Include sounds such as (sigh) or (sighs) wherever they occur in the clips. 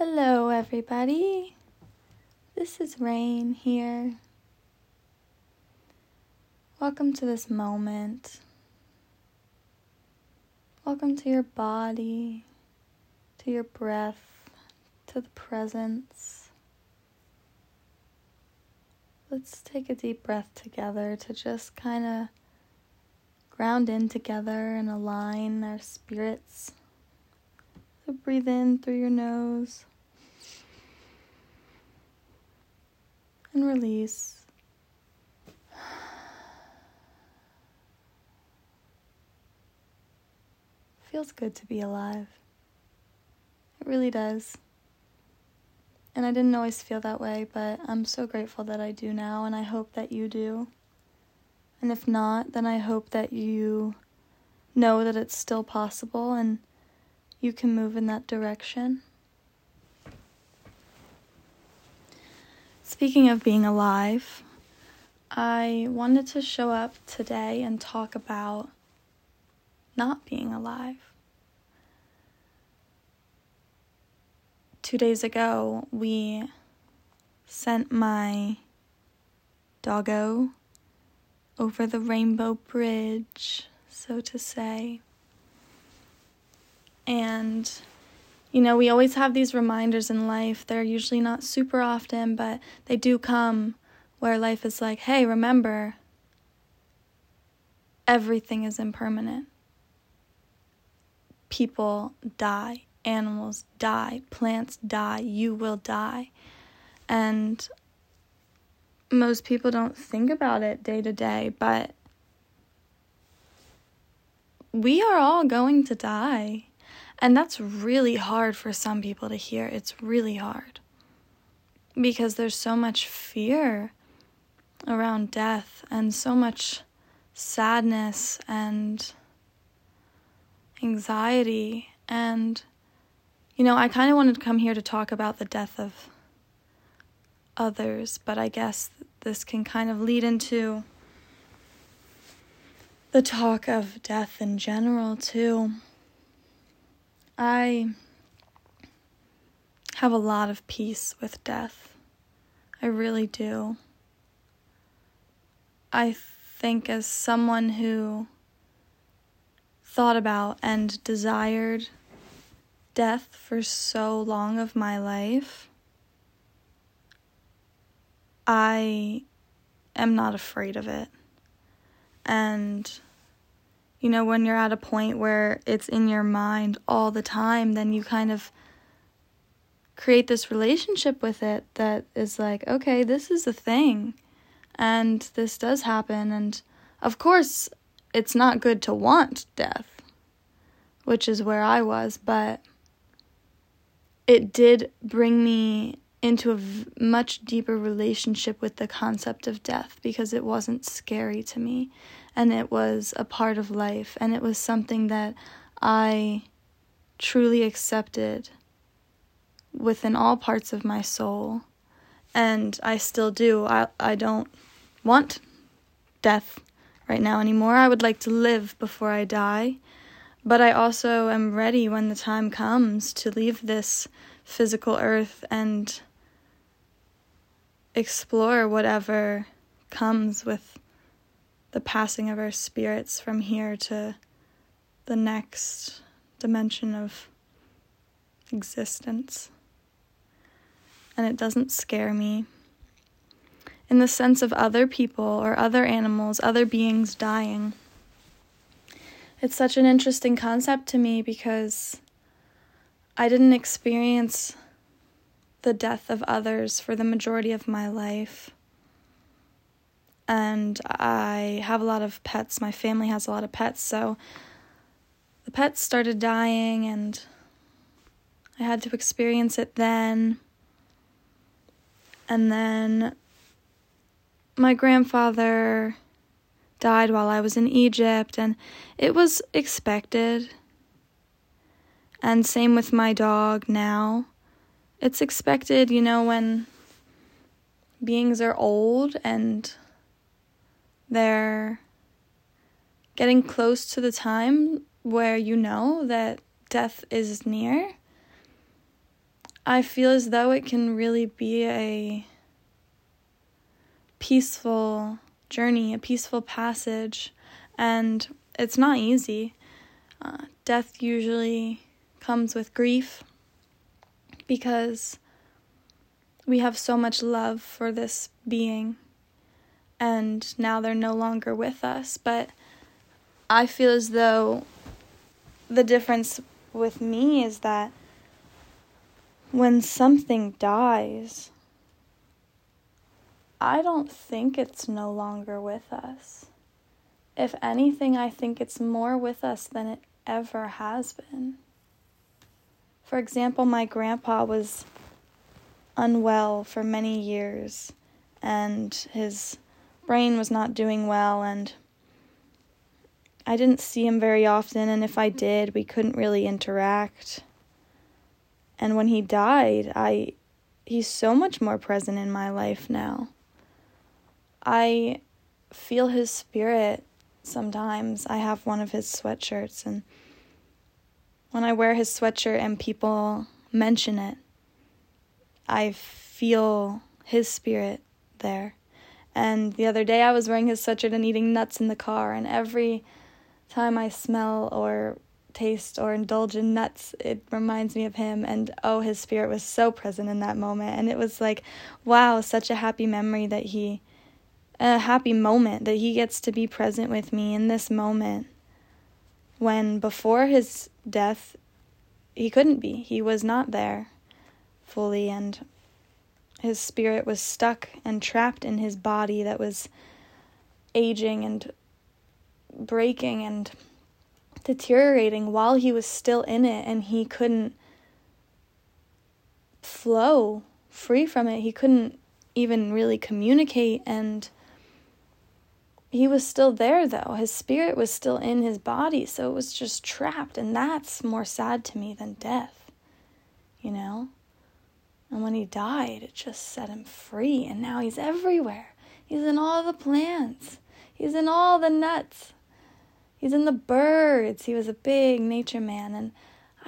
Hello, everybody. This is Rain here. Welcome to this moment. Welcome to your body, to your breath, to the presence. Let's take a deep breath together to just kind of ground in together and align our spirits. So breathe in through your nose and release. (sighs) Feels good to be alive. It really does. And I didn't always feel that way, but I'm so grateful that I do now, and I hope that you do. And if not, then I hope that you know that it's still possible and you can move in that direction. Speaking of being alive, I wanted to show up today and talk about not being alive. Two days ago, we sent my doggo over the rainbow bridge, so to say. And, you know, we always have these reminders in life. They're usually not super often, but they do come where life is like, hey, remember, everything is impermanent. People die, animals die, plants die, you will die. And most people don't think about it day to day, but we are all going to die. And that's really hard for some people to hear. It's really hard because there's so much fear around death and so much sadness and anxiety. And, you know, I kind of wanted to come here to talk about the death of others, but I guess this can kind of lead into the talk of death in general, too. I have a lot of peace with death. I really do. I think, as someone who thought about and desired death for so long of my life, I am not afraid of it. And you know, when you're at a point where it's in your mind all the time, then you kind of create this relationship with it that is like, okay, this is a thing. And this does happen. And of course, it's not good to want death, which is where I was, but it did bring me into a v- much deeper relationship with the concept of death because it wasn't scary to me and it was a part of life and it was something that I truly accepted within all parts of my soul and I still do. I I don't want death right now anymore. I would like to live before I die, but I also am ready when the time comes to leave this physical earth and explore whatever comes with the passing of our spirits from here to the next dimension of existence. And it doesn't scare me. In the sense of other people or other animals, other beings dying. It's such an interesting concept to me because I didn't experience the death of others for the majority of my life and I have a lot of pets. My family has a lot of pets, so the pets started dying, and I had to experience it then. And then my grandfather died while I was in Egypt, and it was expected. And same with my dog now. It's expected, you know, when beings are old and they're getting close to the time where you know that death is near. I feel as though it can really be a peaceful journey, a peaceful passage, and it's not easy. Uh, death usually comes with grief because we have so much love for this being, and now they're no longer with us. But I feel as though the difference with me is that when something dies, I don't think it's no longer with us. If anything, I think it's more with us than it ever has been. For example, my grandpa was unwell for many years, and his brain was not doing well, and I didn't see him very often, and if I did, we couldn't really interact. And when he died, I he's so much more present in my life now. I feel his spirit sometimes. I have one of his sweatshirts and when I wear his sweatshirt and people mention it, I feel his spirit there. And the other day I was wearing his sweatshirt and eating nuts in the car and every time I smell or taste or indulge in nuts, it reminds me of him. And oh, his spirit was so present in that moment. And it was like, wow, such a happy memory that he, a happy moment that he gets to be present with me in this moment. When before his death, he couldn't be, he was not there fully. And his spirit was stuck and trapped in his body that was aging and breaking and deteriorating while he was still in it and he couldn't flow free from it. He couldn't even really communicate and he was still there though. His spirit was still in his body, so it was just trapped and that's more sad to me than death. You know? And when he died, it just set him free and now he's everywhere. He's in all the plants. He's in all the nuts. He's in the birds. He was a big nature man, and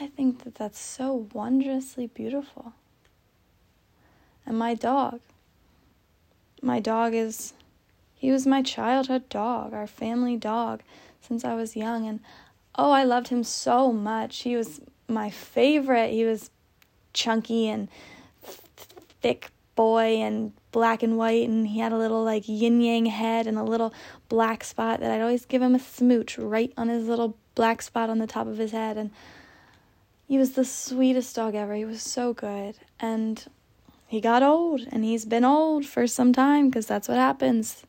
I think that that's so wondrously beautiful. And my dog, my dog is, he was my childhood dog, our family dog since I was young, and oh, I loved him so much. He was my favorite. He was chunky and thick boy and black and white and he had a little like yin yang head and a little black spot that I'd always give him a smooch right on his little black spot on the top of his head and he was the sweetest dog ever. He was so good and he got old and he's been old for some time because that's what happens.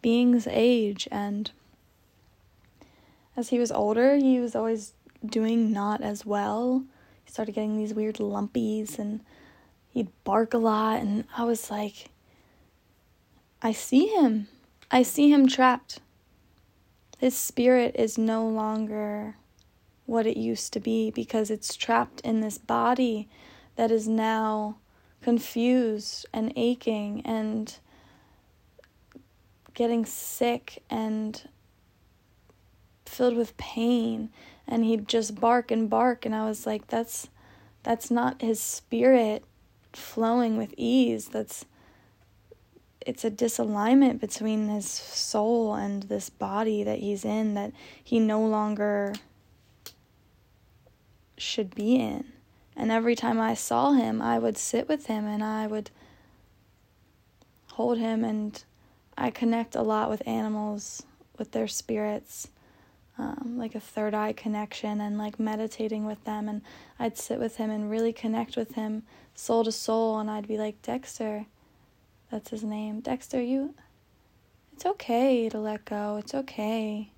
Beings age and as he was older, he was always doing not as well. He started getting these weird lumpies and he'd bark a lot and I was like I see him. I see him trapped. His spirit is no longer what it used to be because it's trapped in this body that is now confused and aching and getting sick and filled with pain and he'd just bark and bark and I was like that's that's not his spirit flowing with ease. That's it's a disalignment between his soul and this body that he's in that he no longer should be in. And every time I saw him, I would sit with him and I would hold him. And I connect a lot with animals, with their spirits um, like a third eye connection and like meditating with them. And I'd sit with him and really connect with him soul to soul. And I'd be like, Dexter, that's his name. Dexter, you, it's okay to let go. It's okay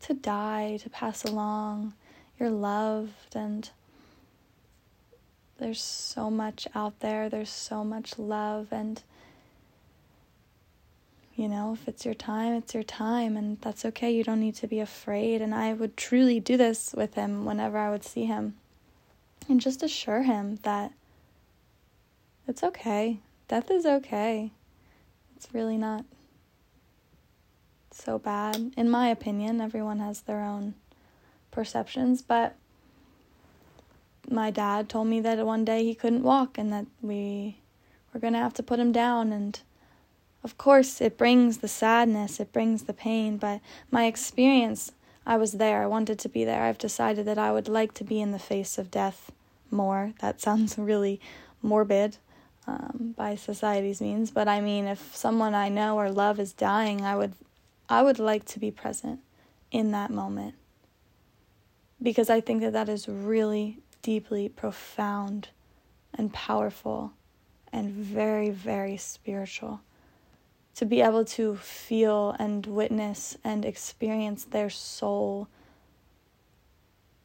to die, to pass along. You're loved and there's so much out there. There's so much love and you know, if it's your time, it's your time, and that's okay. You don't need to be afraid. And I would truly do this with him whenever I would see him and just assure him that it's okay. Death is okay. It's really not so bad. In my opinion, everyone has their own perceptions, but my dad told me that one day he couldn't walk and that we were going to have to put him down and of course it brings the sadness, it brings the pain, but my experience I was there. I wanted to be there. I've decided that I would like to be in the face of death more. That sounds (laughs) really morbid um, by society's means, but I mean, if someone I know or love is dying, I would, I would like to be present in that moment because I think that that is really deeply profound and powerful and very, very spiritual. To be able to feel and witness and experience their soul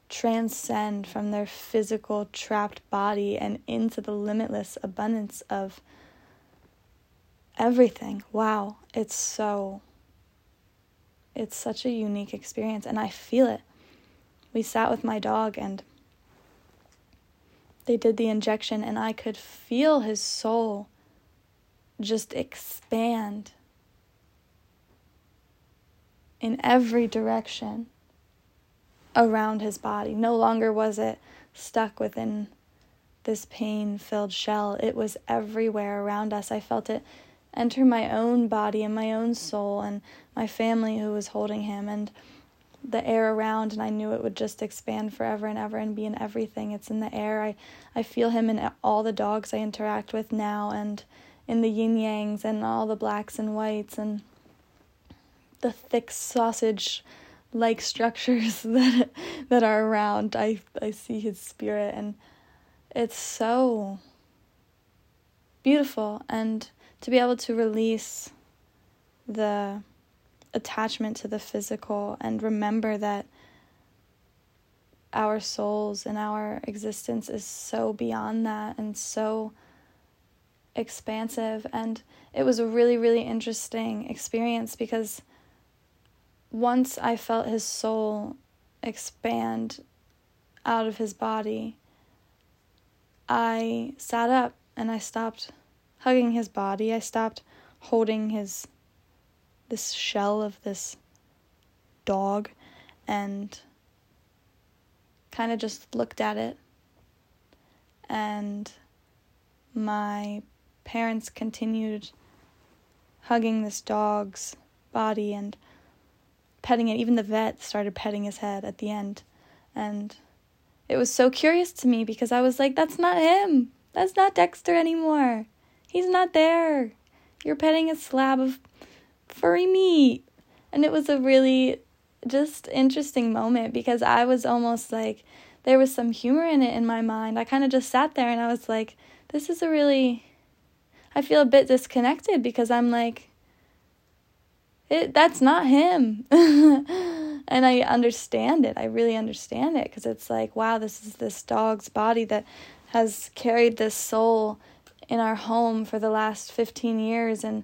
transcend from their physical trapped body and into the limitless abundance of everything. Wow, it's so it's such a unique experience and I feel it. We sat with my dog and they did the injection and I could feel his soul just expand in every direction around his body. No longer was it stuck within this pain filled shell, it was everywhere around us. I felt it enter my own body and my own soul and my family who was holding him and the air around and I knew it would just expand forever and ever and be in everything. It's in the air. I, I feel him in all the dogs I interact with now and in the yin yangs and all the blacks and whites and the thick sausage like structures (laughs) that that are around. I I see his spirit and it's so beautiful and to be able to release the attachment to the physical and remember that our souls and our existence is so beyond that and so expansive and it was a really really interesting experience because once I felt his soul expand out of his body, I sat up and I stopped hugging his body. I stopped holding his this shell of this dog and kind of just looked at it. And my parents continued hugging this dog's body and petting it. Even the vet started petting his head at the end. And it was so curious to me because I was like, that's not him. That's not Dexter anymore. He's not there. You're petting a slab of furry meat. And it was a really just interesting moment because I was almost like, there was some humor in it in my mind. I kind of just sat there and I was like, this is a really, I feel a bit disconnected because I'm like, it that's not him. (laughs) And i understand it. I really understand it because it's like wow this is this dog's body that has carried this soul in our home for the last 15 years. And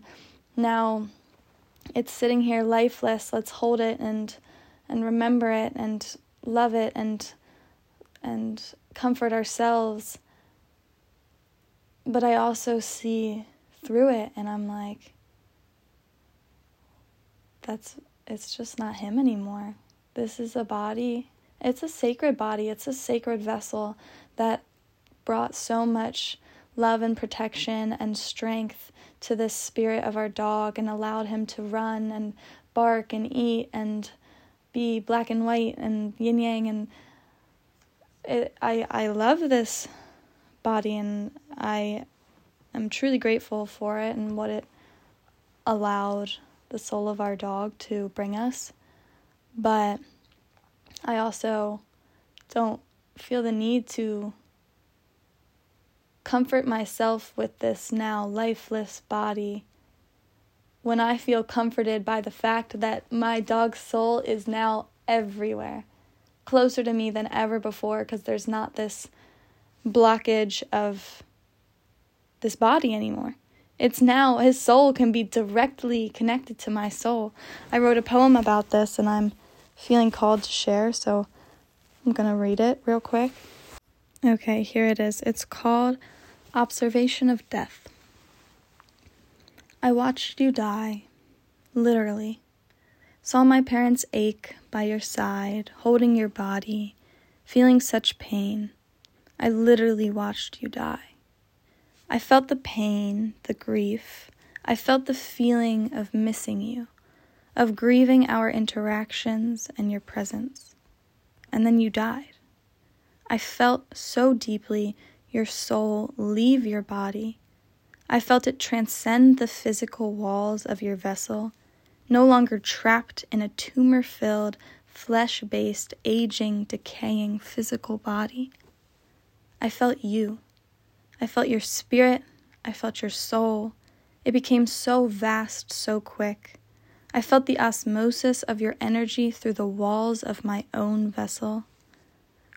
now it's sitting here lifeless. Let's hold it and and remember it and love it and and comfort ourselves but i also see through it and i'm like that's it's just not him anymore. This is a body. It's a sacred body. It's a sacred vessel that brought so much love and protection and strength to this spirit of our dog and allowed him to run and bark and eat and be black and white and yin yang and it, I I love this body and I am truly grateful for it and what it allowed the soul of our dog to bring us. But I also don't feel the need to comfort myself with this now lifeless body when I feel comforted by the fact that my dog's soul is now everywhere, closer to me than ever before, because there's not this blockage of this body anymore. It's now his soul can be directly connected to my soul. I wrote a poem about this and I'm feeling called to share, so I'm going to read it real quick. Okay, here it is. It's called Observation of Death. I watched you die, literally. Saw my parents ache by your side, holding your body, feeling such pain. I literally watched you die. I felt the pain, the grief. I felt the feeling of missing you, of grieving our interactions and your presence. And then you died. I felt so deeply your soul leave your body. I felt it transcend the physical walls of your vessel, no longer trapped in a tumor filled, flesh based, aging, decaying physical body. I felt you. I felt your spirit. I felt your soul. It became so vast so quick. I felt the osmosis of your energy through the walls of my own vessel.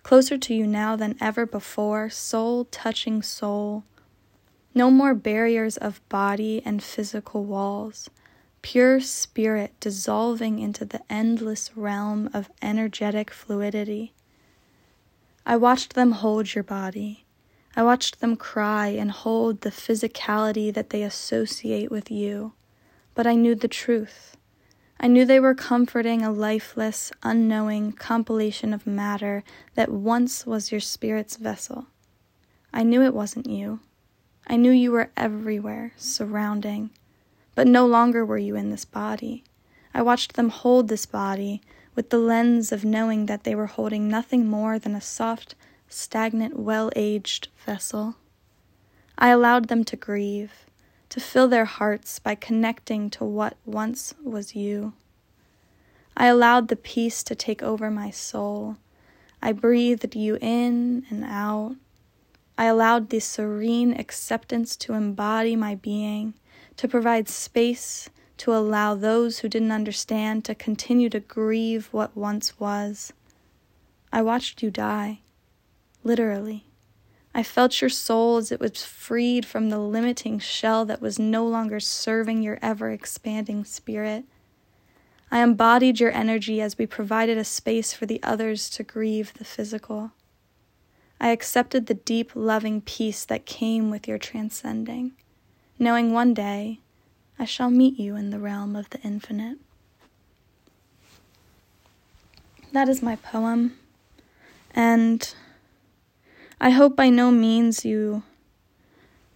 Closer to you now than ever before, soul touching soul. No more barriers of body and physical walls. Pure spirit dissolving into the endless realm of energetic fluidity. I watched them hold your body. I watched them cry and hold the physicality that they associate with you. But I knew the truth. I knew they were comforting a lifeless, unknowing compilation of matter that once was your spirit's vessel. I knew it wasn't you. I knew you were everywhere, surrounding. But no longer were you in this body. I watched them hold this body with the lens of knowing that they were holding nothing more than a soft, stagnant, well aged vessel. I allowed them to grieve, to fill their hearts by connecting to what once was you. I allowed the peace to take over my soul. I breathed you in and out. I allowed the serene acceptance to embody my being, to provide space to allow those who didn't understand to continue to grieve what once was. I watched you die literally. I felt your soul as it was freed from the limiting shell that was no longer serving your ever expanding spirit. I embodied your energy as we provided a space for the others to grieve the physical. I accepted the deep, loving peace that came with your transcending, knowing one day I shall meet you in the realm of the infinite. That is my poem, and I hope by no means you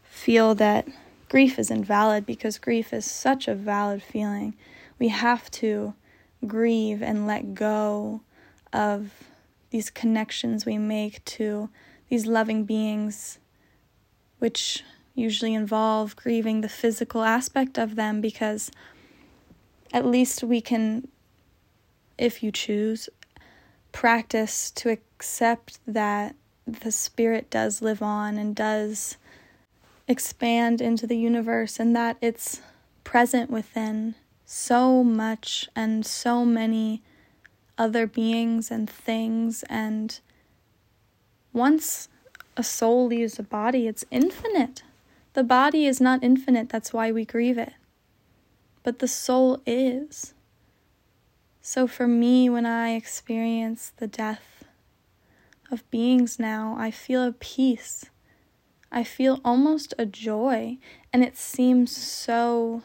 feel that grief is invalid because grief is such a valid feeling. We have to grieve and let go of these connections we make to these loving beings, which usually involve grieving the physical aspect of them because at least we can, if you choose, practice to accept that the spirit does live on and does expand into the universe and that it's present within so much and so many other beings and things. And once a soul leaves a body it's infinite. The body is not infinite. That's why we grieve it. But the soul is. So for me when i experience the death of beings now, I feel a peace. I feel almost a joy, and it seems so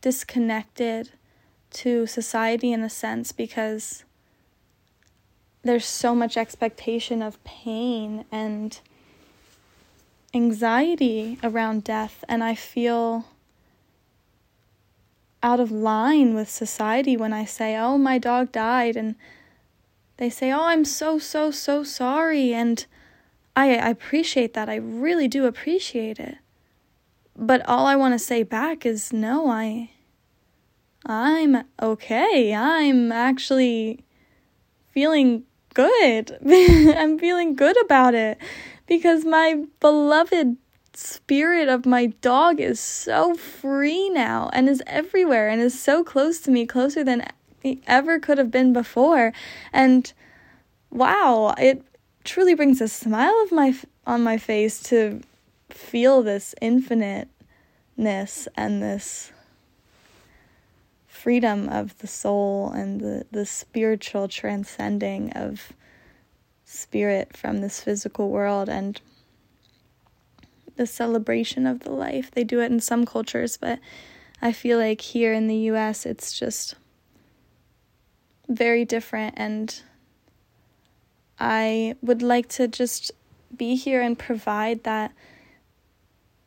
disconnected to society in a sense because there's so much expectation of pain and anxiety around death, and I feel out of line with society when I say, Oh, my dog died, and they say, Oh, I'm so, so, so sorry. And I, I appreciate that. I really do appreciate it. But all I want to say back is no, I. I'm okay. I'm actually feeling good. (laughs) I'm feeling good about it because my beloved spirit of my dog is so free now and is everywhere and is so close to me, closer than ever could have been before. And wow, it truly brings a smile of my on my face to feel this infiniteness and this freedom of the soul and the, the spiritual transcending of spirit from this physical world and the celebration of the life. They do it in some cultures, but I feel like here in the US it's just very different and I would like to just be here and provide that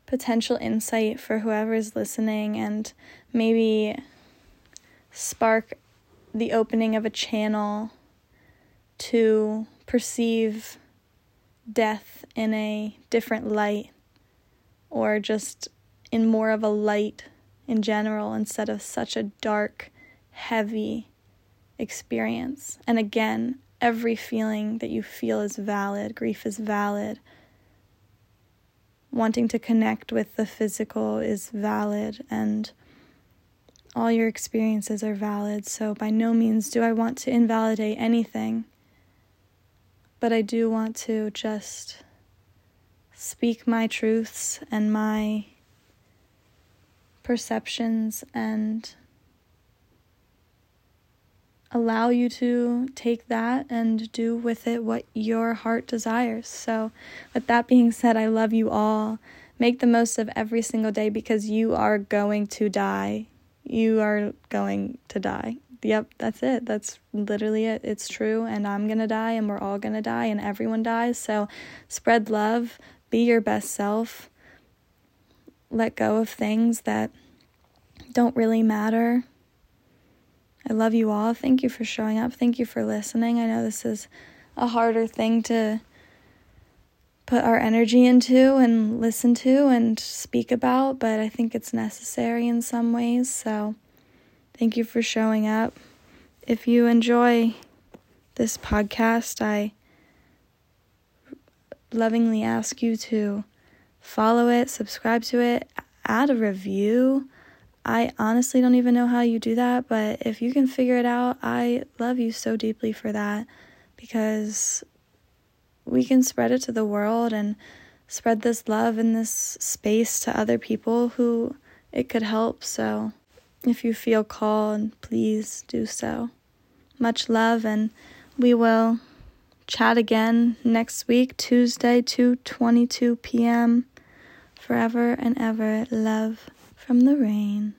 potential insight for whoever is listening and maybe spark the opening of a channel to perceive death in a different light or just in more of a light in general instead of such a dark, heavy experience. And again, every feeling that you feel is valid. Grief is valid. Wanting to connect with the physical is valid, and all your experiences are valid. So, by no means do I want to invalidate anything, but I do want to just speak my truths and my perceptions and allow you to take that and do with it what your heart desires. So, with that being said, I love you all. Make the most of every single day because you are going to die. You are going to die. Yep, that's it. That's literally it. It's true. And I'm going to die, and we're all going to die, and everyone dies. So, spread love, be your best self, let go of things that don't really matter I love you all. Thank you for showing up. Thank you for listening. I know this is a harder thing to put our energy into and listen to and speak about, but I think it's necessary in some ways. So, thank you for showing up. If you enjoy this podcast, I lovingly ask you to follow it, subscribe to it, add a review. I honestly don't even know how you do that, but if you can figure it out, I love you so deeply for that because we can spread it to the world and spread this love and this space to other people who it could help. So if you feel called, please do so. Much love, and we will chat again next week, Tuesday, 2:22 p.m. Forever and ever love from the rain.